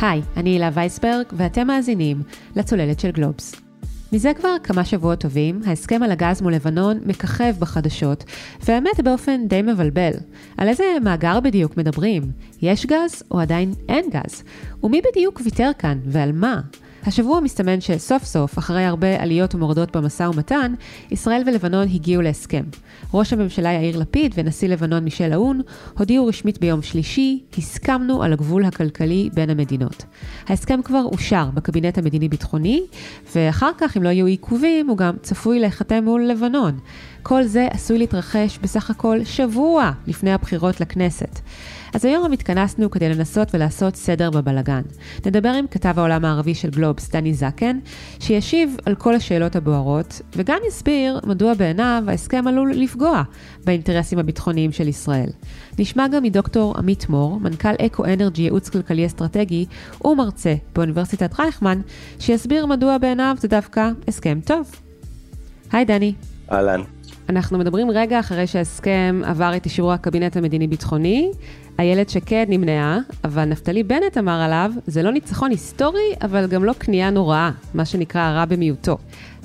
היי, אני הילה וייסברג, ואתם מאזינים לצוללת של גלובס. מזה כבר כמה שבועות טובים, ההסכם על הגז מול לבנון מככב בחדשות, והאמת באופן די מבלבל. על איזה מאגר בדיוק מדברים? יש גז או עדיין אין גז? ומי בדיוק ויתר כאן ועל מה? השבוע מסתמן שסוף סוף, אחרי הרבה עליות ומורדות במשא ומתן, ישראל ולבנון הגיעו להסכם. ראש הממשלה יאיר לפיד ונשיא לבנון מישל האון הודיעו רשמית ביום שלישי, הסכמנו על הגבול הכלכלי בין המדינות. ההסכם כבר אושר בקבינט המדיני-ביטחוני, ואחר כך, אם לא יהיו עיכובים, הוא גם צפוי להיחתם מול לבנון. כל זה עשוי להתרחש בסך הכל שבוע לפני הבחירות לכנסת. אז היום התכנסנו כדי לנסות ולעשות סדר בבלגן. נדבר עם כתב העולם הערבי של גלובס, דני זקן, שישיב על כל השאלות הבוערות, וגם יסביר מדוע בעיניו ההסכם עלול לפגוע באינטרסים הביטחוניים של ישראל. נשמע גם מדוקטור עמית מור, מנכ"ל אקו אנרג'י ייעוץ כלכלי אסטרטגי ומרצה באוניברסיטת רייכמן, שיסביר מדוע בעיניו זה דווקא הסכם טוב. היי דני. אהלן. אנחנו מדברים רגע אחרי שההסכם עבר את אישור הקבינט המדיני-ביטחוני. איילת שקד נמנעה, אבל נפתלי בנט אמר עליו, זה לא ניצחון היסטורי, אבל גם לא כניעה נוראה, מה שנקרא הרע במיעוטו.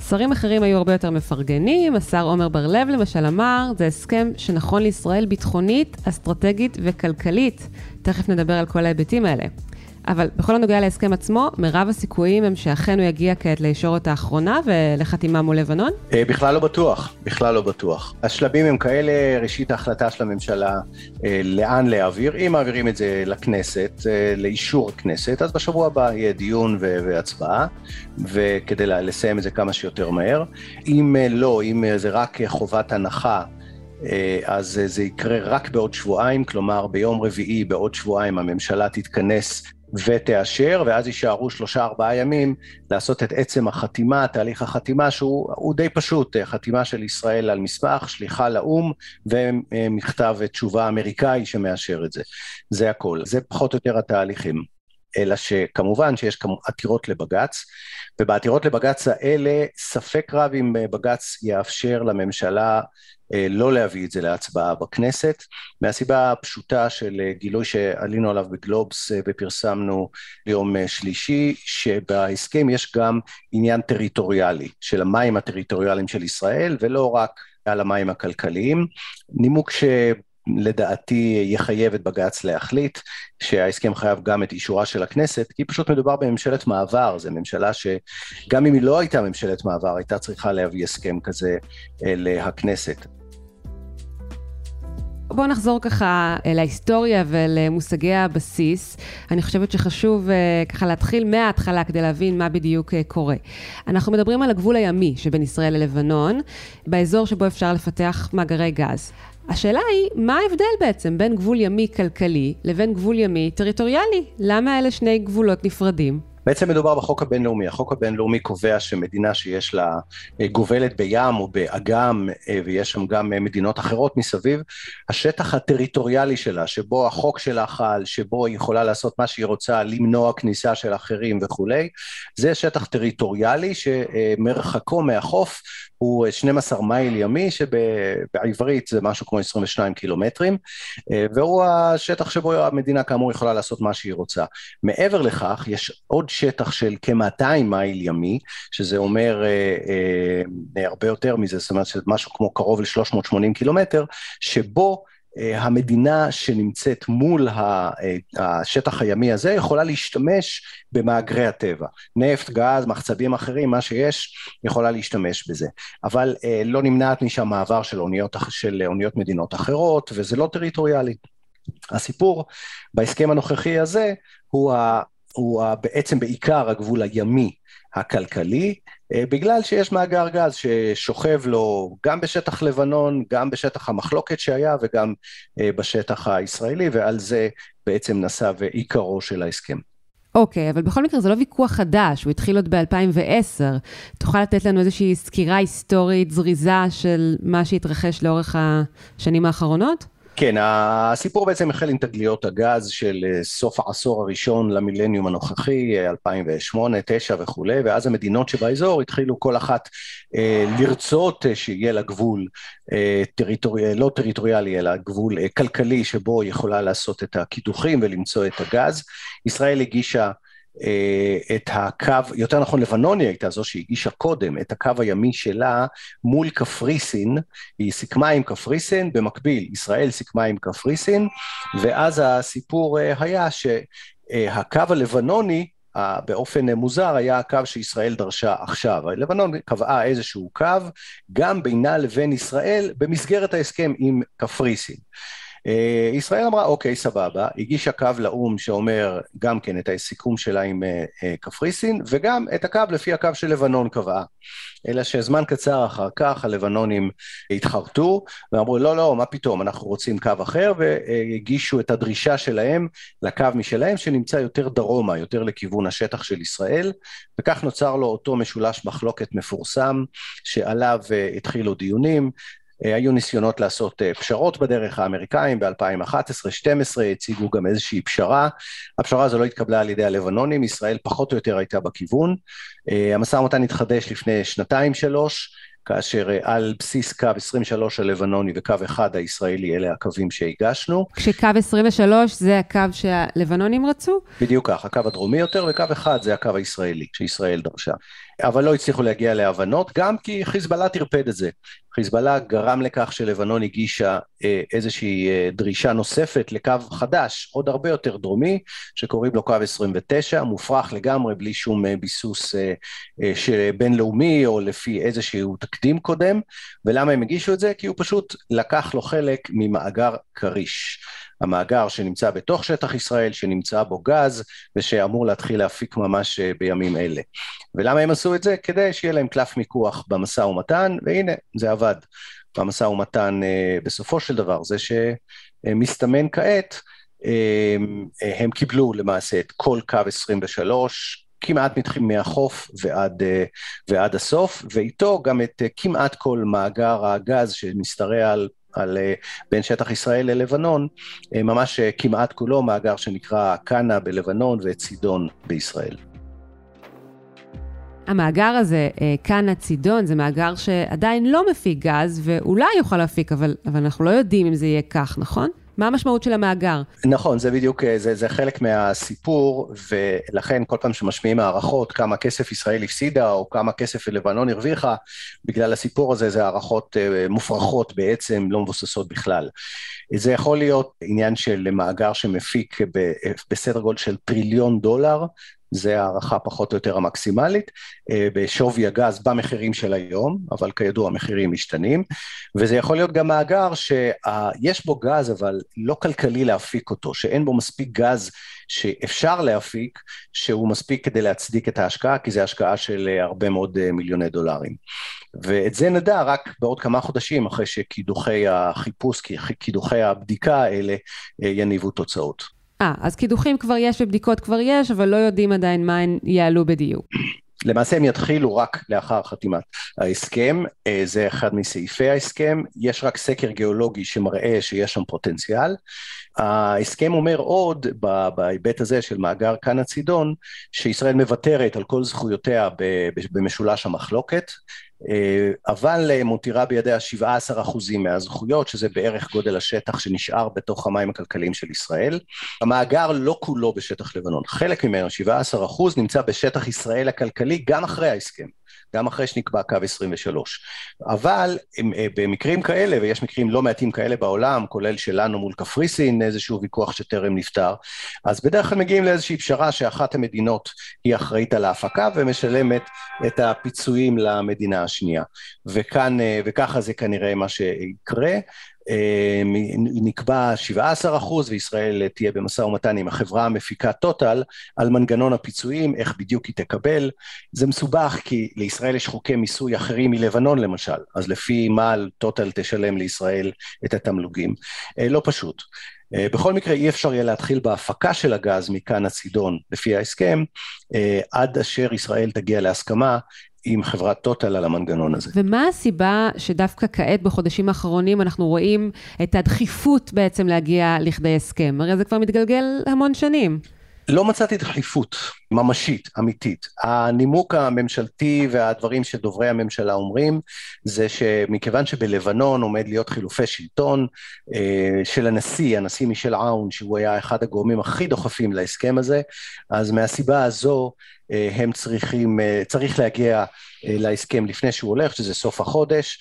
שרים אחרים היו הרבה יותר מפרגנים, השר עומר בר-לב למשל אמר, זה הסכם שנכון לישראל ביטחונית, אסטרטגית וכלכלית. תכף נדבר על כל ההיבטים האלה. אבל בכל הנוגע להסכם עצמו, מרב הסיכויים הם שאכן הוא יגיע כעת לישורת האחרונה ולחתימה מול לבנון? אה, בכלל לא בטוח, בכלל לא בטוח. השלבים הם כאלה, ראשית ההחלטה של הממשלה אה, לאן להעביר, אם מעבירים את זה לכנסת, אה, לאישור הכנסת, אז בשבוע הבא יהיה דיון והצבעה, וכדי לסיים את זה כמה שיותר מהר. אם לא, אם זה רק חובת הנחה, אז זה יקרה רק בעוד שבועיים, כלומר ביום רביעי בעוד שבועיים הממשלה תתכנס ותאשר, ואז יישארו שלושה ארבעה ימים לעשות את עצם החתימה, תהליך החתימה שהוא די פשוט, חתימה של ישראל על מסמך, שליחה לאו"ם ומכתב תשובה אמריקאי שמאשר את זה. זה הכל. זה פחות או יותר התהליכים. אלא שכמובן שיש עתירות לבג"ץ, ובעתירות לבג"ץ האלה ספק רב אם בג"ץ יאפשר לממשלה אה, לא להביא את זה להצבעה בכנסת, מהסיבה הפשוטה של אה, גילוי שעלינו עליו בגלובס אה, ופרסמנו ליום שלישי, שבהסכם יש גם עניין טריטוריאלי של המים הטריטוריאליים של ישראל ולא רק על המים הכלכליים. נימוק ש... לדעתי יחייב את בג"ץ להחליט שההסכם חייב גם את אישורה של הכנסת, כי פשוט מדובר בממשלת מעבר, זו ממשלה שגם אם היא לא הייתה ממשלת מעבר, הייתה צריכה להביא הסכם כזה להכנסת. בואו נחזור ככה אה, להיסטוריה ולמושגי הבסיס. אני חושבת שחשוב אה, ככה להתחיל מההתחלה כדי להבין מה בדיוק אה, קורה. אנחנו מדברים על הגבול הימי שבין ישראל ללבנון, באזור שבו אפשר לפתח מאגרי גז. השאלה היא, מה ההבדל בעצם בין גבול ימי כלכלי לבין גבול ימי טריטוריאלי? למה אלה שני גבולות נפרדים? בעצם מדובר בחוק הבינלאומי, החוק הבינלאומי קובע שמדינה שיש לה אה, גובלת בים או באגם אה, ויש שם גם אה, מדינות אחרות מסביב, השטח הטריטוריאלי שלה, שבו החוק שלה חל, שבו היא יכולה לעשות מה שהיא רוצה, למנוע כניסה של אחרים וכולי, זה שטח טריטוריאלי שמרחקו מהחוף הוא 12 מייל ימי, שבעברית זה משהו כמו 22 קילומטרים, והוא השטח שבו המדינה כאמור יכולה לעשות מה שהיא רוצה. מעבר לכך, יש עוד שטח של כ-200 מייל ימי, שזה אומר אה, אה, הרבה יותר מזה, זאת אומרת שזה משהו כמו קרוב ל-380 קילומטר, שבו אה, המדינה שנמצאת מול אה, השטח הימי הזה יכולה להשתמש במאגרי הטבע. נפט, גז, מחצבים אחרים, מה שיש, יכולה להשתמש בזה. אבל אה, לא נמנעת משם מעבר של אוניות, של אוניות מדינות אחרות, וזה לא טריטוריאלי. הסיפור בהסכם הנוכחי הזה הוא הוא בעצם בעיקר הגבול הימי הכלכלי, אה, בגלל שיש מאגר גז ששוכב לו גם בשטח לבנון, גם בשטח המחלוקת שהיה וגם אה, בשטח הישראלי, ועל זה בעצם נסע ועיקרו של ההסכם. אוקיי, okay, אבל בכל מקרה זה לא ויכוח חדש, הוא התחיל עוד ב-2010. תוכל לתת לנו איזושהי סקירה היסטורית זריזה של מה שהתרחש לאורך השנים האחרונות? כן, הסיפור בעצם החל עם תגליות הגז של אה, סוף העשור הראשון למילניום הנוכחי, 2008, 2009 וכולי, ואז המדינות שבאזור התחילו כל אחת אה, לרצות אה, שיהיה לה גבול אה, טריטורי, לא טריטוריאלי, אלא גבול אה, כלכלי שבו היא יכולה לעשות את הקידוחים ולמצוא את הגז. ישראל הגישה אה, את הקו, יותר נכון לבנון היא הייתה זו שהגישה קודם את הקו הימי שלה מול קפריסין, היא סיכמה עם קפריסין, במקביל ישראל סיכמה עם קפריסין, ואז הסיפור אה, היה שהקו הלבנוני באופן מוזר היה הקו שישראל דרשה עכשיו. לבנון קבעה איזשהו קו גם בינה לבין ישראל במסגרת ההסכם עם קפריסין. אה, ישראל אמרה אוקיי סבבה, הגישה קו לאו"ם שאומר גם כן את הסיכום שלה עם אה, אה, קפריסין וגם את הקו לפי הקו שלבנון קבעה. אלא שזמן קצר אחר כך הלבנונים התחרטו ואמרו לא לא מה פתאום אנחנו רוצים קו אחר. והגישו את הדרישה שלהם לקו משלהם שנמצא יותר דרומה יותר לכיוון השטח של ישראל וכך נוצר לו אותו משולש מחלוקת מפורסם שעליו התחילו דיונים היו ניסיונות לעשות אה, פשרות בדרך, האמריקאים ב-2011-2012 הציגו גם איזושהי פשרה, הפשרה הזו לא התקבלה על ידי הלבנונים, ישראל פחות או יותר הייתה בכיוון, אה, המשא ומתן התחדש לפני שנתיים שלוש, כאשר על בסיס קו 23 הלבנוני וקו 1 הישראלי, אלה הקווים שהגשנו. כשקו 23 זה הקו שהלבנונים רצו? בדיוק כך, הקו הדרומי יותר, וקו 1 זה הקו הישראלי, שישראל דרשה. אבל לא הצליחו להגיע להבנות, גם כי חיזבאללה טרפד את זה. חיזבאללה גרם לכך שלבנון הגישה אה, איזושהי אה, דרישה נוספת לקו חדש, עוד הרבה יותר דרומי, שקוראים לו קו 29, מופרך לגמרי, בלי שום אה, ביסוס בינלאומי או לפי איזשהו תקדים קודם, ולמה הם הגישו את זה? כי הוא פשוט לקח לו חלק ממאגר כריש. המאגר שנמצא בתוך שטח ישראל, שנמצא בו גז ושאמור להתחיל להפיק ממש אה, בימים אלה. ולמה הם עשו את זה? כדי שיהיה להם קלף מיקוח במשא ומתן, והנה, זה עבד. במשא ומתן אה, בסופו של דבר, זה שמסתמן כעת, אה, הם קיבלו למעשה את כל קו 23, כמעט מהחוף ועד, ועד הסוף, ואיתו גם את כמעט כל מאגר הגז שמשתרע על על, אה, בין שטח ישראל ללבנון, אה, ממש אה, כמעט כולו מאגר שנקרא קאנה בלבנון וצידון בישראל. המאגר הזה, קאנה צידון, זה מאגר שעדיין לא מפיק גז, ואולי יוכל להפיק, אבל, אבל אנחנו לא יודעים אם זה יהיה כך, נכון? מה המשמעות של המאגר? נכון, זה בדיוק, אה, זה, זה חלק מהסיפור, ולכן כל פעם שמשמיעים הערכות כמה כסף ישראל הפסידה, או כמה כסף לבנון הרוויחה, בגלל הסיפור הזה, זה הערכות אה, מופרכות בעצם, לא מבוססות בכלל. זה יכול להיות עניין של מאגר שמפיק בסדר גודל של טריליון דולר, זה הערכה פחות או יותר המקסימלית, אה, בשווי הגז במחירים של היום, אבל כידוע המחירים משתנים, וזה יכול להיות גם מאגר שיש בו גז אבל לא כלכלי להפיק אותו, שאין בו מספיק גז שאפשר להפיק, שהוא מספיק כדי להצדיק את ההשקעה, כי זו השקעה של אה, הרבה מאוד אה, מיליוני דולרים. ואת זה נדע רק בעוד כמה חודשים אחרי שקידוחי החיפוש, קידוחי הבדיקה האלה יניבו תוצאות. אה, אז קידוחים כבר יש ובדיקות כבר יש, אבל לא יודעים עדיין מה הן יעלו בדיוק. למעשה הם יתחילו רק לאחר חתימת ההסכם, אה, זה אחד מסעיפי ההסכם, יש רק סקר גיאולוגי שמראה שיש שם פוטנציאל. ההסכם אומר עוד, בהיבט הזה של מאגר קאנה צידון, שישראל מוותרת על כל זכויותיה במשולש המחלוקת, אבל אה, מותירה בידיה 17% מהזכויות, שזה בערך גודל השטח שנשאר בתוך המים הכלכליים של ישראל. המאגר לא כולו בשטח לבנון, חלק ממנו, 17%, נמצא בשטח ישראל הכלכלי גם אחרי ההסכם. גם אחרי שנקבע קו 23. אבל אה, במקרים כאלה, ויש מקרים לא מעטים כאלה בעולם, כולל שלנו מול קפריסין, איזשהו ויכוח שטרם נפתר, אז בדרך כלל מגיעים לאיזושהי פשרה שאחת המדינות היא אחראית על ההפקה ומשלמת את הפיצויים למדינה השנייה. וכאן, אה, וככה זה כנראה מה שיקרה. אה, נקבע 17 אחוז וישראל תהיה במשא ומתן עם החברה המפיקה טוטל על מנגנון הפיצויים, איך בדיוק היא תקבל. זה מסובך כי לישראל יש חוקי מיסוי אחרים מלבנון למשל, אז לפי מה טוטל תשלם לישראל את התמלוגים. אה, לא פשוט. אה, בכל מקרה אי אפשר יהיה להתחיל בהפקה של הגז מכאן הצידון לפי ההסכם עד אשר ישראל תגיע להסכמה עם חברת טוטל על המנגנון הזה. ומה הסיבה שדווקא כעת, בחודשים האחרונים, אנחנו רואים את הדחיפות בעצם להגיע לכדי הסכם? הרי זה כבר מתגלגל המון שנים. לא מצאתי דחיפות ממשית, אמיתית. הנימוק הממשלתי והדברים שדוברי הממשלה אומרים זה שמכיוון שבלבנון עומד להיות חילופי שלטון אה, של הנשיא, הנשיא מישל עאון, שהוא היה אחד הגורמים הכי דוחפים להסכם הזה, אז מהסיבה הזו אה, הם צריכים, אה, צריך להגיע להסכם לפני שהוא הולך, שזה סוף החודש.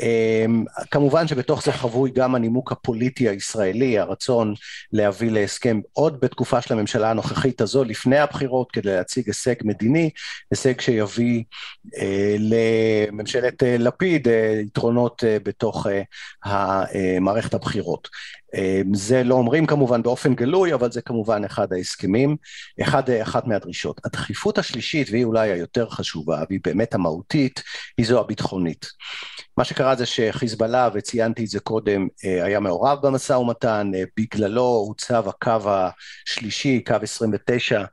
אמ, כמובן שבתוך זה חבוי גם הנימוק הפוליטי הישראלי, הרצון להביא להסכם עוד בתקופה של הממשלה הנוכחית הזו, לפני הבחירות, כדי להציג הישג מדיני, הישג שיביא אה, לממשלת אה, לפיד אה, יתרונות אה, בתוך אה, מערכת הבחירות. אה, זה לא אומרים כמובן באופן גלוי, אבל זה כמובן אחד ההסכמים, אחד, אחת מהדרישות. הדחיפות השלישית, והיא אולי היותר חשובה, והיא באמת המהותית, היא זו הביטחונית. מה שקרה זה שחיזבאללה, וציינתי את זה קודם, אה, היה מעורב במשא ומתן, אה, בגללו הוצב הקו השלישי, קו 29,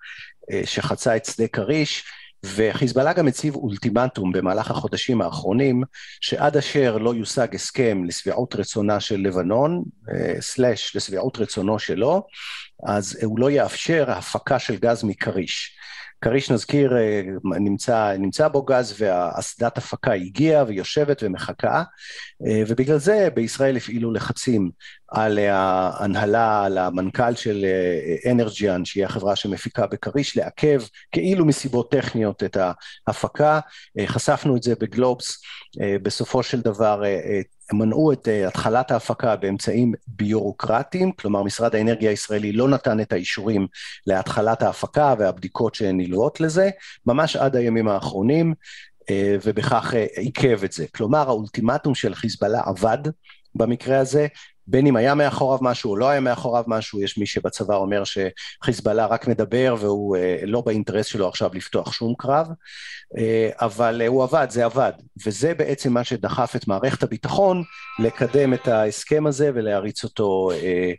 שחצה את שדה כריש, וחיזבאללה גם הציב אולטימטום במהלך החודשים האחרונים, שעד אשר לא יושג הסכם לשביעות רצונה של לבנון, אה, סלאש לשביעות רצונו שלו, אז הוא לא יאפשר הפקה של גז מכריש. כריש נזכיר אה, נמצא, נמצא בו גז והאסדת הפקה הגיעה ויושבת ומחכה אה, ובגלל זה בישראל הפעילו לחצים על ההנהלה, על המנכ"ל של אנרג'יאן שהיא החברה שמפיקה בכריש לעכב כאילו מסיבות טכניות את ההפקה, אה, חשפנו את זה בגלובס, בסופו של דבר מנעו את uh, התחלת ההפקה באמצעים ביורוקרטיים, כלומר משרד האנרגיה הישראלי לא נתן את האישורים להתחלת ההפקה והבדיקות שנלוות לזה, ממש עד הימים האחרונים, uh, ובכך uh, עיכב את זה. כלומר האולטימטום של חיזבאללה עבד במקרה הזה, בין אם היה מאחוריו משהו או לא היה מאחוריו משהו, יש מי שבצבא אומר שחיזבאללה רק מדבר והוא אה, לא באינטרס שלו עכשיו לפתוח שום קרב, אה, אבל אה, הוא עבד, זה עבד, וזה בעצם מה שדחף את מערכת הביטחון לקדם את ההסכם הזה ולהריץ אותו אה,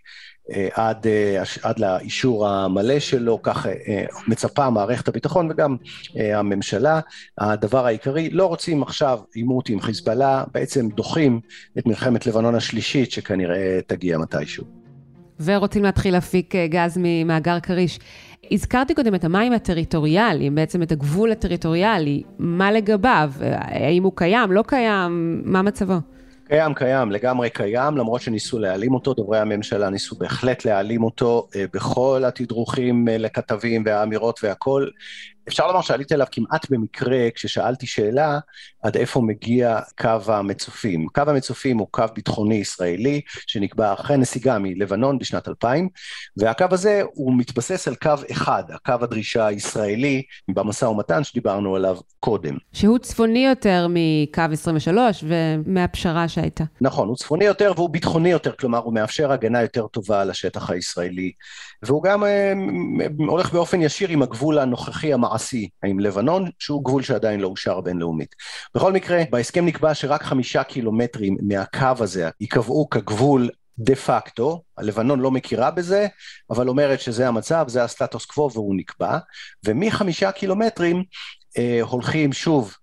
עד, אה, עד לאישור המלא שלו, כך אה, מצפה מערכת הביטחון וגם הממשלה. הדבר העיקרי, לא רוצים עכשיו עימות עם חיזבאללה, בעצם דוחים את מלחמת לבנון השלישית שכנראה תגיע מתישהו. ורוצים להתחיל להפיק גז ממאגר כריש. הזכרתי קודם את המים הטריטוריאליים, בעצם את הגבול הטריטוריאלי, מה לגביו? האם הוא קיים, לא קיים, מה מצבו? קיים, קיים, לגמרי קיים, למרות שניסו להעלים אותו, דוברי הממשלה ניסו בהחלט להעלים אותו אה, בכל התדרוכים אה, לכתבים והאמירות והכל. אפשר לומר שעליתי עליו כמעט במקרה כששאלתי שאלה עד איפה מגיע קו המצופים. קו המצופים הוא קו ביטחוני ישראלי שנקבע אחרי נסיגה מלבנון בשנת 2000 והקו הזה הוא מתבסס על קו אחד, הקו הדרישה הישראלי במשא ומתן שדיברנו עליו קודם. שהוא צפוני יותר מקו 23 ומהפשרה שהייתה. נכון, הוא צפוני יותר והוא ביטחוני יותר, כלומר הוא מאפשר הגנה יותר טובה על השטח הישראלי והוא גם אה, הולך באופן ישיר עם הגבול הנוכחי המעשי עם לבנון, שהוא גבול שעדיין לא אושר בינלאומית. בכל מקרה, בהסכם נקבע שרק חמישה קילומטרים מהקו הזה ייקבעו כגבול דה פקטו, הלבנון לא מכירה בזה, אבל אומרת שזה המצב, זה הסטטוס קוו והוא נקבע, ומחמישה קילומטרים אה, הולכים שוב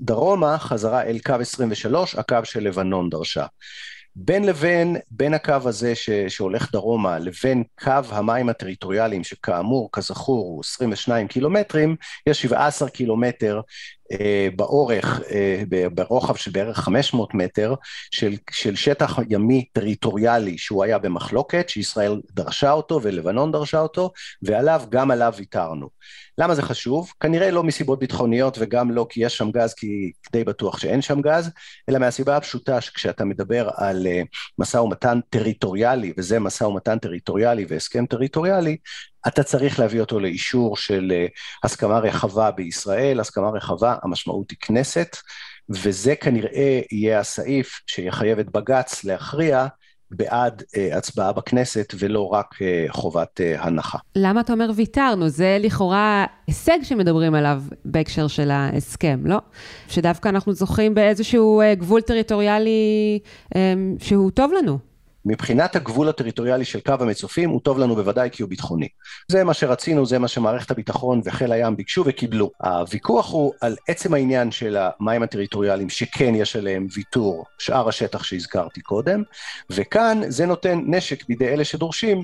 דרומה, חזרה אל קו 23, הקו של לבנון דרשה. בין לבין, בין הקו הזה ש, שהולך דרומה לבין קו המים הטריטוריאליים שכאמור, כזכור, הוא 22 קילומטרים, יש 17 קילומטר באורך, אה, ברוחב של בערך 500 מטר, של, של שטח ימי טריטוריאלי שהוא היה במחלוקת, שישראל דרשה אותו ולבנון דרשה אותו, ועליו, גם עליו ויתרנו. למה זה חשוב? כנראה לא מסיבות ביטחוניות וגם לא כי יש שם גז, כי די בטוח שאין שם גז, אלא מהסיבה הפשוטה שכשאתה מדבר על uh, משא ומתן טריטוריאלי, וזה משא ומתן טריטוריאלי והסכם טריטוריאלי, אתה צריך להביא אותו לאישור של uh, הסכמה רחבה בישראל, הסכמה רחבה, המשמעות היא כנסת, וזה כנראה יהיה הסעיף שיחייב את בג"ץ להכריע בעד uh, הצבעה בכנסת ולא רק uh, חובת uh, הנחה. למה אתה אומר ויתרנו? זה לכאורה הישג שמדברים עליו בהקשר של ההסכם, לא? שדווקא אנחנו זוכים באיזשהו uh, גבול טריטוריאלי um, שהוא טוב לנו. מבחינת הגבול הטריטוריאלי של קו המצופים הוא טוב לנו בוודאי כי הוא ביטחוני. זה מה שרצינו, זה מה שמערכת הביטחון וחיל הים ביקשו וקיבלו. הוויכוח הוא על עצם העניין של המים הטריטוריאליים שכן יש עליהם ויתור, שאר השטח שהזכרתי קודם, וכאן זה נותן נשק בידי אלה שדורשים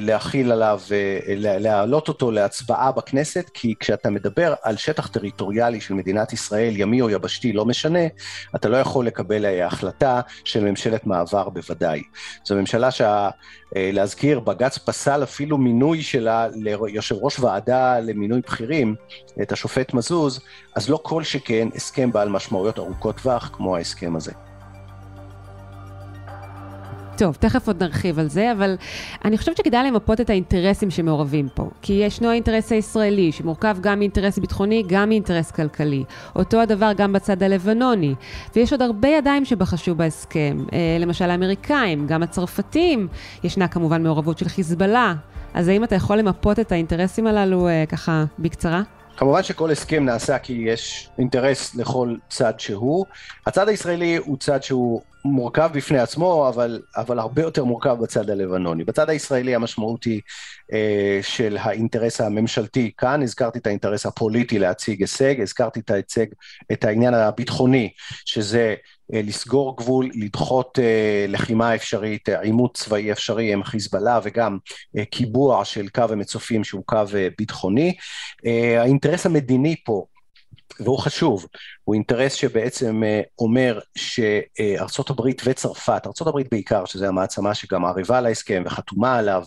להכיל עליו, אה, להעלות אותו להצבעה בכנסת, כי כשאתה מדבר על שטח טריטוריאלי של מדינת ישראל, ימי או יבשתי, לא משנה, אתה לא יכול לקבל אה, החלטה של ממשלת מעבר בוודאי. זו ממשלה שלהזכיר, בג"ץ פסל אפילו מינוי שלה ליושב ראש ועדה למינוי בכירים, את השופט מזוז, אז לא כל שכן הסכם בעל משמעויות ארוכות טווח כמו ההסכם הזה. טוב, תכף עוד נרחיב על זה, אבל אני חושבת שכדאי למפות את האינטרסים שמעורבים פה. כי ישנו האינטרס הישראלי, שמורכב גם מאינטרס ביטחוני, גם מאינטרס כלכלי. אותו הדבר גם בצד הלבנוני. ויש עוד הרבה ידיים שבחשו בהסכם. אה, למשל האמריקאים, גם הצרפתים. ישנה כמובן מעורבות של חיזבאללה. אז האם אתה יכול למפות את האינטרסים הללו אה, ככה בקצרה? כמובן שכל הסכם נעשה כי יש אינטרס לכל צד שהוא. הצד הישראלי הוא צד שהוא מורכב בפני עצמו, אבל, אבל הרבה יותר מורכב בצד הלבנוני. בצד הישראלי המשמעות היא אה, של האינטרס הממשלתי כאן, הזכרתי את האינטרס הפוליטי להציג הישג, הזכרתי את, ההיצג, את העניין הביטחוני, שזה לסגור גבול, לדחות אה, לחימה אפשרית, אה, עימות צבאי אפשרי עם חיזבאללה וגם אה, קיבוע של קו המצופים שהוא קו אה, ביטחוני. אה, האינטרס המדיני פה והוא חשוב, הוא אינטרס שבעצם אה, אומר שארצות הברית וצרפת, ארצות הברית בעיקר, שזו המעצמה שגם ערבה להסכם וחתומה עליו, אה,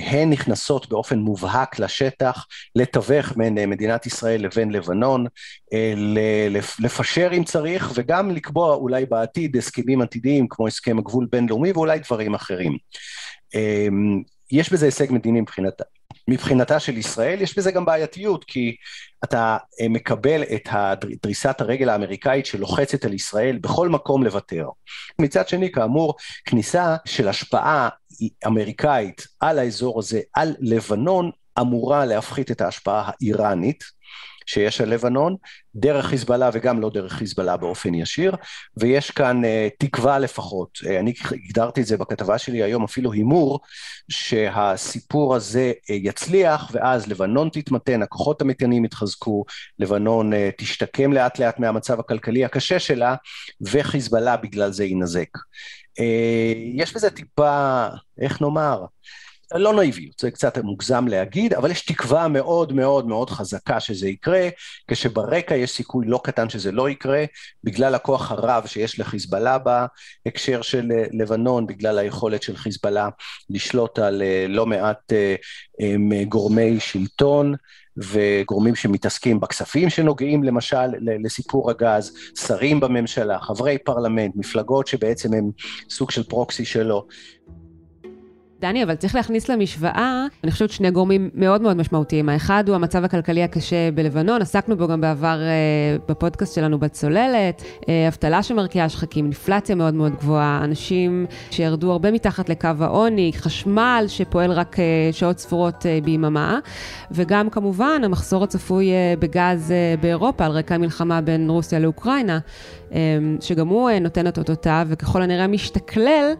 הן נכנסות באופן מובהק לשטח, לתווך בין אה, מדינת ישראל לבין לבנון, לפשר אם צריך וגם לקבוע אולי בעתיד הסכמים עתידיים כמו הסכם הגבול בינלאומי ואולי דברים אחרים. יש בזה הישג מדיני מבחינתה. מבחינתה של ישראל, יש בזה גם בעייתיות, כי אתה אה, מקבל את דריסת הרגל האמריקאית שלוחצת על ישראל בכל מקום לוותר. מצד שני, כאמור, כניסה של השפעה אמריקאית על האזור הזה, על לבנון, אמורה להפחית את ההשפעה האיראנית, שיש על לבנון, דרך חיזבאללה וגם לא דרך חיזבאללה באופן ישיר, ויש כאן uh, תקווה לפחות, uh, אני הגדרתי את זה בכתבה שלי היום אפילו הימור, שהסיפור הזה uh, יצליח ואז לבנון תתמתן, הכוחות המתיינים יתחזקו, לבנון uh, תשתקם לאט לאט מהמצב הכלכלי הקשה שלה, וחיזבאללה בגלל זה יינזק. Uh, יש בזה טיפה, איך נאמר, לא נאיביות, זה קצת מוגזם להגיד, אבל יש תקווה מאוד מאוד מאוד חזקה שזה יקרה, כשברקע יש סיכוי לא קטן שזה לא יקרה, בגלל הכוח הרב שיש לחיזבאללה בהקשר של אה, לבנון, בגלל היכולת של חיזבאללה לשלוט על אה, לא מעט אה, גורמי שלטון. וגורמים שמתעסקים בכספים שנוגעים למשל לסיפור הגז, שרים בממשלה, חברי פרלמנט, מפלגות שבעצם הם סוג של פרוקסי שלו. דני, אבל צריך להכניס למשוואה, אני חושבת שני גורמים מאוד מאוד משמעותיים. האחד הוא המצב הכלכלי הקשה בלבנון, עסקנו בו גם בעבר אה, בפודקאסט שלנו בצוללת, אה, אבטלה שמרקיעה שחקים, אינפלציה מאוד מאוד גבוהה, אנשים שירדו הרבה מתחת לקו העוני, חשמל שפועל רק אה, שעות ספורות אה, ביממה, וגם כמובן המחסור הצפוי אה, בגז אה, באירופה על רקע המלחמה בין רוסיה לאוקראינה. אמ, שגם הוא אה, נותן את אותותיו, וככל הנראה משתכלל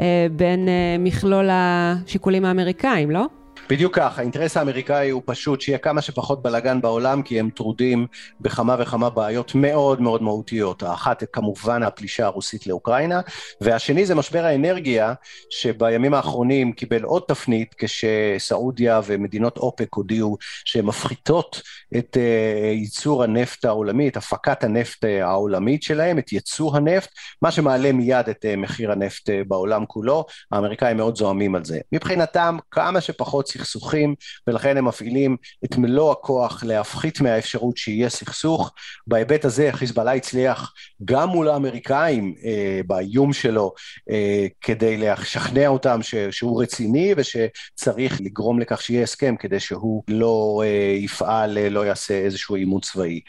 אה, בין אה, מכלול השיקולים האמריקאים, לא? בדיוק כך, האינטרס האמריקאי הוא פשוט שיהיה כמה שפחות בלאגן בעולם, כי הם טרודים בכמה וכמה בעיות מאוד מאוד מהותיות. האחת כמובן הפלישה הרוסית לאוקראינה, והשני זה משבר האנרגיה, שבימים האחרונים קיבל עוד תפנית, כשסעודיה ומדינות אופק הודיעו שהן מפחיתות את uh, ייצור הנפט העולמי, את הפקת הנפט uh, העולמית שלהם, את ייצוא הנפט, מה שמעלה מיד את uh, מחיר הנפט uh, בעולם כולו. האמריקאים מאוד זועמים על זה. מבחינתם, כמה שפחות סכסוכים, ולכן הם מפעילים את מלוא הכוח להפחית מהאפשרות שיהיה סכסוך. בהיבט הזה חיזבאללה הצליח גם מול האמריקאים אה, באיום שלו, אה, כדי לשכנע אותם ש, שהוא רציני ושצריך לגרום לכך שיהיה הסכם כדי שהוא לא אה, יפעל, אה, לא יעשה איזשהו עימות צבאי.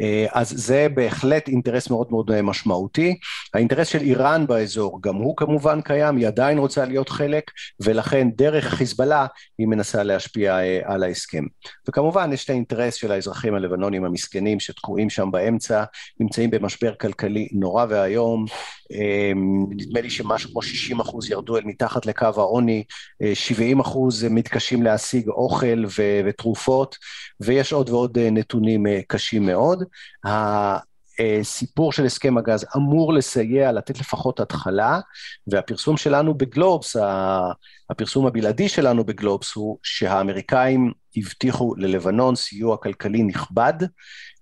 אה, אז זה בהחלט אינטרס מאוד מאוד משמעותי. האינטרס של איראן באזור, גם הוא כמובן קיים, היא עדיין רוצה להיות חלק, ולכן דרך חיזבאללה היא מנסה להשפיע על ההסכם. וכמובן יש את האינטרס של האזרחים הלבנונים המסכנים שתקועים שם באמצע, נמצאים במשבר כלכלי נורא ואיום, נדמה לי שמשהו כמו 60 אחוז ירדו אל מתחת לקו העוני, 70 אחוז מתקשים להשיג אוכל ותרופות, ויש עוד ועוד נתונים קשים מאוד. הסיפור של הסכם הגז אמור לסייע, לתת לפחות התחלה, והפרסום שלנו בגלובס, הפרסום הבלעדי שלנו בגלובס הוא שהאמריקאים הבטיחו ללבנון סיוע כלכלי נכבד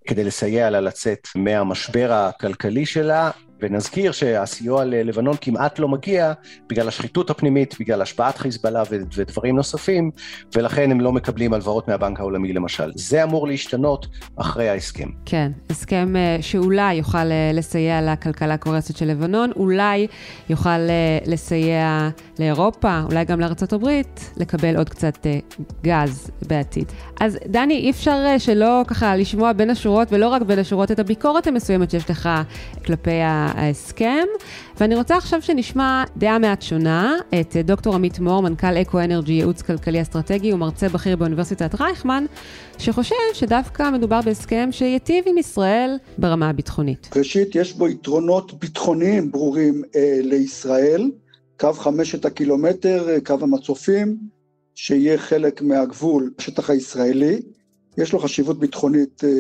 כדי לסייע לה לצאת מהמשבר הכלכלי שלה, ונזכיר שהסיוע ללבנון כמעט לא מגיע בגלל השחיתות הפנימית, בגלל השפעת חיזבאללה ודברים נוספים, ולכן הם לא מקבלים הלוואות מהבנק העולמי למשל. זה אמור להשתנות אחרי ההסכם. כן, הסכם אה, שאולי יוכל אה, לסייע לכלכלה הקורסת של לבנון, אולי יוכל אה, לסייע לאירופה, אולי גם לארה"ב, לקבל עוד קצת גז בעתיד. אז דני, אי אפשר שלא ככה לשמוע בין השורות, ולא רק בין השורות, את הביקורת המסוימת שיש לך כלפי ההסכם. ואני רוצה עכשיו שנשמע דעה מעט שונה, את דוקטור עמית מור, מנכ"ל אקו אנרג'י, ייעוץ כלכלי אסטרטגי ומרצה בכיר באוניברסיטת רייכמן, שחושב שדווקא מדובר בהסכם שייטיב עם ישראל ברמה הביטחונית. ראשית, יש בו יתרונות ביטחוניים ברורים אה, לישראל, קו חמשת הקילומטר, אה, קו המצופים, שיהיה חלק מהגבול, השטח הישראלי. יש לו חשיבות ביטחונית אה,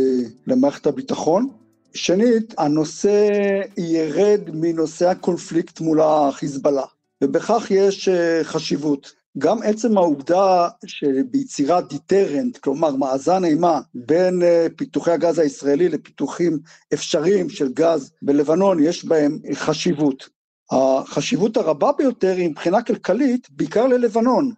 למערכת הביטחון. שנית, הנושא ירד מנושא הקונפליקט מול החיזבאללה, ובכך יש אה, חשיבות. גם עצם העובדה שביצירת דיטרנט, כלומר מאזן אימה בין אה, פיתוחי הגז הישראלי לפיתוחים אפשריים של גז בלבנון, יש בהם חשיבות. החשיבות הרבה ביותר היא מבחינה כלכלית, בעיקר ללבנון.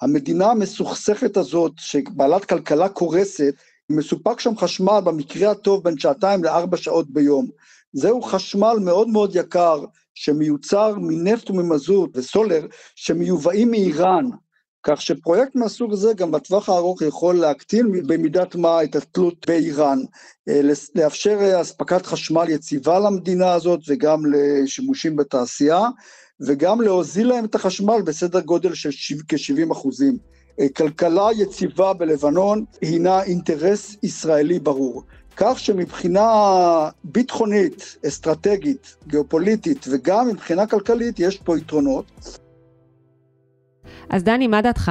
המדינה המסוכסכת הזאת, שבעלת כלכלה קורסת, מסופק שם חשמל במקרה הטוב בין שעתיים לארבע שעות ביום. זהו חשמל מאוד מאוד יקר שמיוצר מנפט וממזוט וסולר שמיובאים מאיראן, כך שפרויקט מהסוג הזה גם בטווח הארוך יכול להקטין במידת מה את התלות באיראן, אה, לאפשר אספקת חשמל יציבה למדינה הזאת וגם לשימושים בתעשייה, וגם להוזיל להם את החשמל בסדר גודל של כ-70 אחוזים. אה, כלכלה יציבה בלבנון הינה אינטרס ישראלי ברור. כך שמבחינה ביטחונית, אסטרטגית, גיאופוליטית וגם מבחינה כלכלית יש פה יתרונות. אז דני, מה דעתך?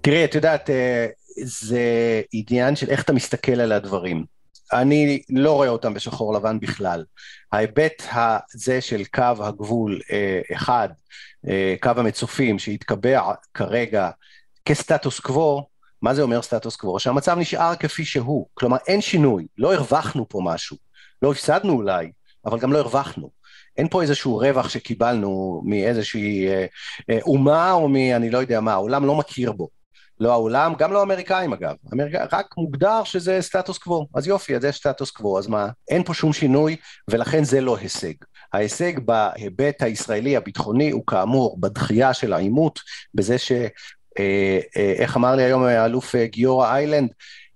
תראי, את יודעת, אה, זה עניין של איך אתה מסתכל על הדברים. אני לא רואה אותם בשחור לבן בכלל. ההיבט הזה של קו הגבול אה, אחד, קו המצופים, שהתקבע כרגע כסטטוס קוו, מה זה אומר סטטוס קוו? שהמצב נשאר כפי שהוא, כלומר אין שינוי, לא הרווחנו פה משהו, לא הפסדנו אולי, אבל גם לא הרווחנו. אין פה איזשהו רווח שקיבלנו מאיזושהי אה, אה, אומה או מ... לא יודע מה, העולם לא מכיר בו. לא העולם, גם לא האמריקאים אגב, אמריקא, רק מוגדר שזה סטטוס קוו, אז יופי, אז יש סטטוס קוו, אז מה, אין פה שום שינוי ולכן זה לא הישג. ההישג בהיבט הישראלי הביטחוני הוא כאמור בדחייה של העימות, בזה ש... איך אמר לי היום האלוף אה, גיורא איילנד,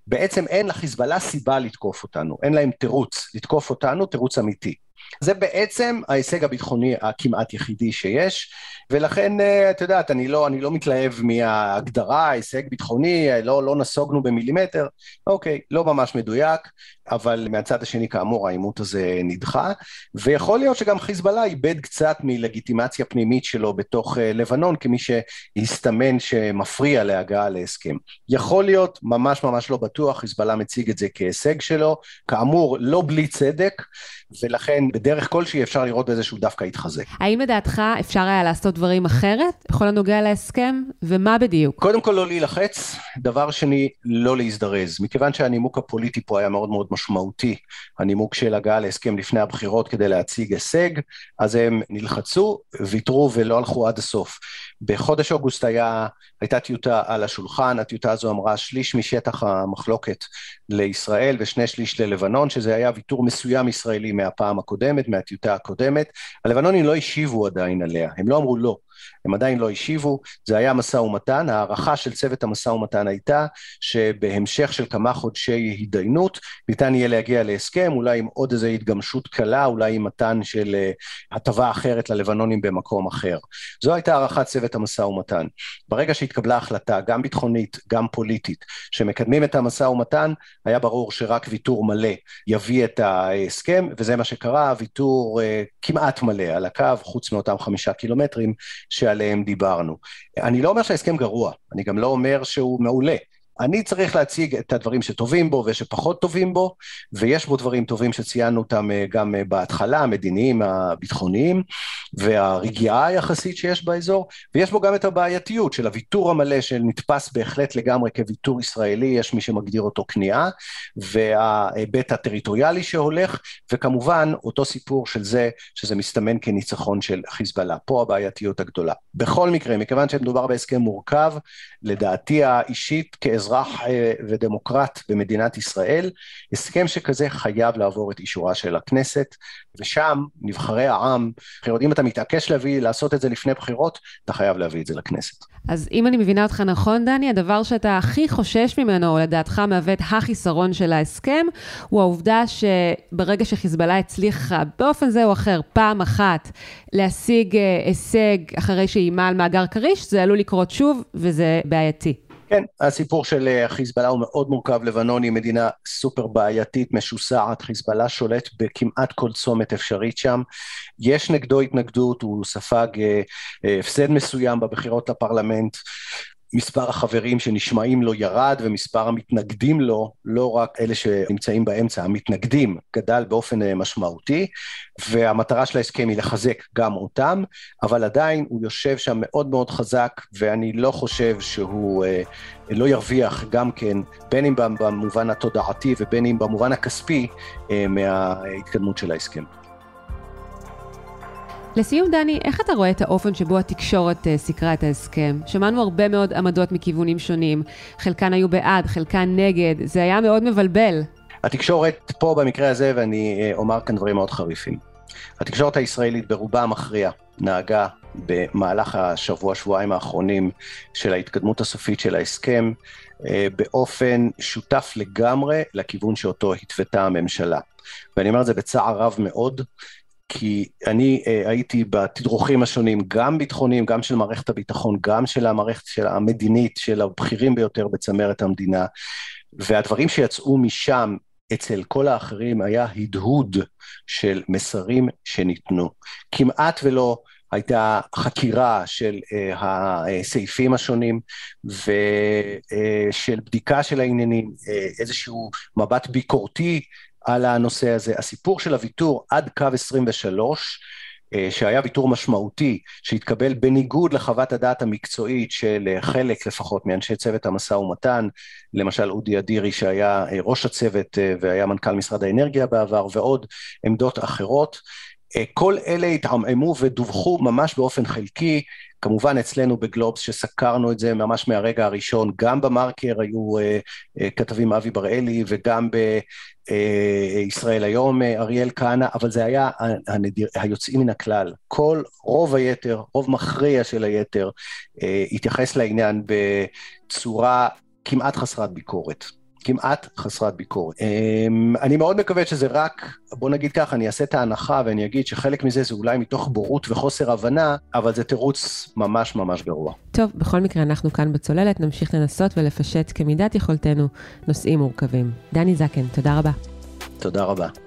בעצם אין לחיזבאללה סיבה לתקוף אותנו, אין להם תירוץ לתקוף אותנו, תירוץ אמיתי. זה בעצם ההישג הביטחוני הכמעט יחידי שיש, ולכן, אה, את יודעת, אני לא, אני לא מתלהב מההגדרה, הישג ביטחוני, לא, לא נסוגנו במילימטר, אוקיי, לא ממש מדויק, אבל מהצד השני, כאמור, העימות הזה נדחה, ויכול להיות שגם חיזבאללה איבד קצת מלגיטימציה פנימית שלו בתוך אה, לבנון, כמי שהסתמן שמפריע להגעה להסכם. יכול להיות, ממש ממש לא בטוח, חיזבאללה מציג את זה כהישג שלו, כאמור, לא בלי צדק, ולכן בדרך כלשהי אפשר לראות בזה שהוא דווקא התחזק. האם לדעתך אפשר היה לעשות דברים אחרת בכל הנוגע להסכם, ומה בדיוק? קודם כל לא להילחץ, דבר שני, לא להזדרז. מכיוון שהנימוק הפוליטי פה היה מאוד מאוד משמעותי, הנימוק של הגעה להסכם לפני הבחירות כדי להציג הישג, אז הם נלחצו, ויתרו ולא הלכו עד הסוף. בחודש אוגוסט היה, הייתה טיוטה על השולחן, הטיוטה הזו אמרה שליש משטח המחלוקת לישראל ושני שליש ללבנון, שזה היה ויתור מסוים ישראלי מהפעם הקודמת, מהטיוטה הקודמת. הלבנונים לא השיבו עדיין עליה, הם לא אמרו לא. הם עדיין לא השיבו, זה היה משא ומתן, הערכה של צוות המשא ומתן הייתה שבהמשך של כמה חודשי התדיינות ניתן יהיה להגיע להסכם, אולי עם עוד איזו התגמשות קלה, אולי עם מתן של אה, הטבה אחרת ללבנונים במקום אחר. זו הייתה הערכת צוות המשא ומתן. ברגע שהתקבלה החלטה, גם ביטחונית, גם פוליטית, שמקדמים את המשא ומתן, היה ברור שרק ויתור מלא יביא את ההסכם, וזה מה שקרה, ויתור אה, כמעט מלא על הקו, חוץ מאותם חמישה קילומטרים שעליהם דיברנו. אני לא אומר שההסכם גרוע, אני גם לא אומר שהוא מעולה. אני צריך להציג את הדברים שטובים בו ושפחות טובים בו, ויש בו דברים טובים שציינו אותם אה, גם אה, בהתחלה, המדיניים, הביטחוניים, והרגיעה היחסית שיש באזור, ויש בו גם את הבעייתיות של הוויתור המלא שנתפס בהחלט לגמרי כוויתור ישראלי, יש מי שמגדיר אותו כניעה, וההיבט הטריטוריאלי שהולך, וכמובן אותו סיפור של זה שזה מסתמן כניצחון של חיזבאללה. פה הבעייתיות הגדולה. בכל מקרה, מכיוון שמדובר בהסכם מורכב, לדעתי האישית כאזרח אזרח אה, ודמוקרט במדינת ישראל, הסכם שכזה חייב לעבור את אישורה של הכנסת, ושם נבחרי העם, אם אתה מתעקש להביא, לעשות את זה לפני בחירות, אתה חייב להביא את זה לכנסת. אז אם אני מבינה אותך נכון, דני, הדבר שאתה הכי חושש ממנו, או לדעתך מהווה את החיסרון של ההסכם, הוא העובדה שברגע שחיזבאללה הצליחה באופן זה או אחר, פעם אחת, להשיג אה, הישג אחרי שאיימה על מאגר כריש, זה עלול לקרות שוב, וזה בעייתי. כן, הסיפור של אה, חיזבאללה הוא מאוד מורכב, לבנון היא מדינה סופר בעייתית, משוסעת, חיזבאללה שולט בכמעט כל צומת אפשרית שם, יש נגדו התנגדות, הוא ספג אה, אה, הפסד מסוים בבחירות לפרלמנט, מספר החברים שנשמעים לו ירד ומספר המתנגדים לו, לא רק אלה שנמצאים באמצע, המתנגדים גדל באופן אה, משמעותי והמטרה של ההסכם היא לחזק גם אותם, אבל עדיין הוא יושב שם מאוד מאוד חזק ואני לא חושב שהוא אה, לא ירוויח גם כן, בין אם במובן התודעתי ובין אם במובן הכספי, אה, מההתקדמות של ההסכם. לסיום, דני, איך אתה רואה את האופן שבו התקשורת uh, סיקרה את ההסכם? שמענו הרבה מאוד עמדות מכיוונים שונים, חלקן היו בעד, חלקן נגד, זה היה מאוד מבלבל. התקשורת פה במקרה הזה, ואני uh, אומר כאן דברים מאוד חריפים. התקשורת הישראלית ברובה המכריע נהגה במהלך השבוע-שבועיים האחרונים של ההתקדמות הסופית של ההסכם, uh, באופן שותף לגמרי לכיוון שאותו התוותה הממשלה. ואני אומר את זה בצער רב מאוד, כי אני uh, הייתי בתדרוכים השונים, גם ביטחוניים, גם של מערכת הביטחון, גם של המערכת של המדינית, של הבכירים ביותר בצמרת המדינה, והדברים שיצאו משם אצל כל האחרים היה הדהוד של מסרים שניתנו. כמעט ולא הייתה חקירה של uh, הסעיפים השונים ושל uh, בדיקה של העניינים, uh, איזשהו מבט ביקורתי על הנושא הזה. הסיפור של הוויתור עד קו 23, אה, שהיה ויתור משמעותי, שהתקבל בניגוד לחוות הדעת המקצועית של אה, חלק לפחות מאנשי צוות המשא ומתן, למשל אודי אדירי שהיה אה, ראש הצוות והיה מנכ"ל משרד האנרגיה בעבר, ועוד עמדות אחרות. כל אלה התעמעמו ודווחו ממש באופן חלקי, כמובן אצלנו בגלובס שסקרנו את זה ממש מהרגע הראשון, גם במרקר היו uh, uh, כתבים אבי בראלי וגם בישראל היום אריאל כהנא, אבל זה היה הנדיר, היוצאים מן הכלל. כל, רוב היתר, רוב מכריע של היתר, התייחס לעניין בצורה כמעט חסרת ביקורת. כמעט חסרת ביקורת. אמ, אני מאוד מקווה שזה רק, בוא נגיד ככה, אני אעשה את ההנחה ואני אגיד שחלק מזה זה אולי מתוך בורות וחוסר הבנה, אבל זה תירוץ ממש ממש גרוע. טוב, בכל מקרה אנחנו כאן בצוללת, נמשיך לנסות ולפשט כמידת יכולתנו נושאים מורכבים. דני זקן, תודה רבה. תודה רבה.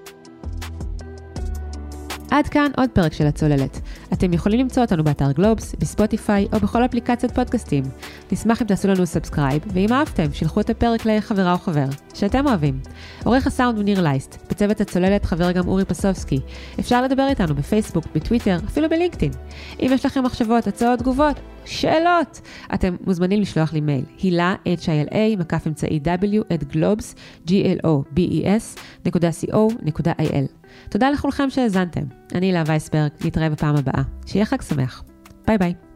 עד כאן עוד פרק של הצוללת. אתם יכולים למצוא אותנו באתר גלובס, בספוטיפיי או בכל אפליקציית פודקאסטים. נשמח אם תעשו לנו subscribe, ואם אהבתם, שילחו את הפרק לחברה או חבר, שאתם אוהבים. עורך הסאונד הוא ניר לייסט, בצוות הצוללת חבר גם אורי פסובסקי. אפשר לדבר איתנו בפייסבוק, בטוויטר, אפילו בלינקדאין. אם יש לכם מחשבות, הצעות, תגובות, שאלות, אתם מוזמנים לשלוח לי מייל, הילה, hila, מקף אמצעי w, at גלובס, g-l-o-b-e-s, נקודה co.il. תודה לכולכם שהאזנתם. אני הילה וייסברג, נתראה בפעם הבאה. שיהיה חג שמח. ביי ביי.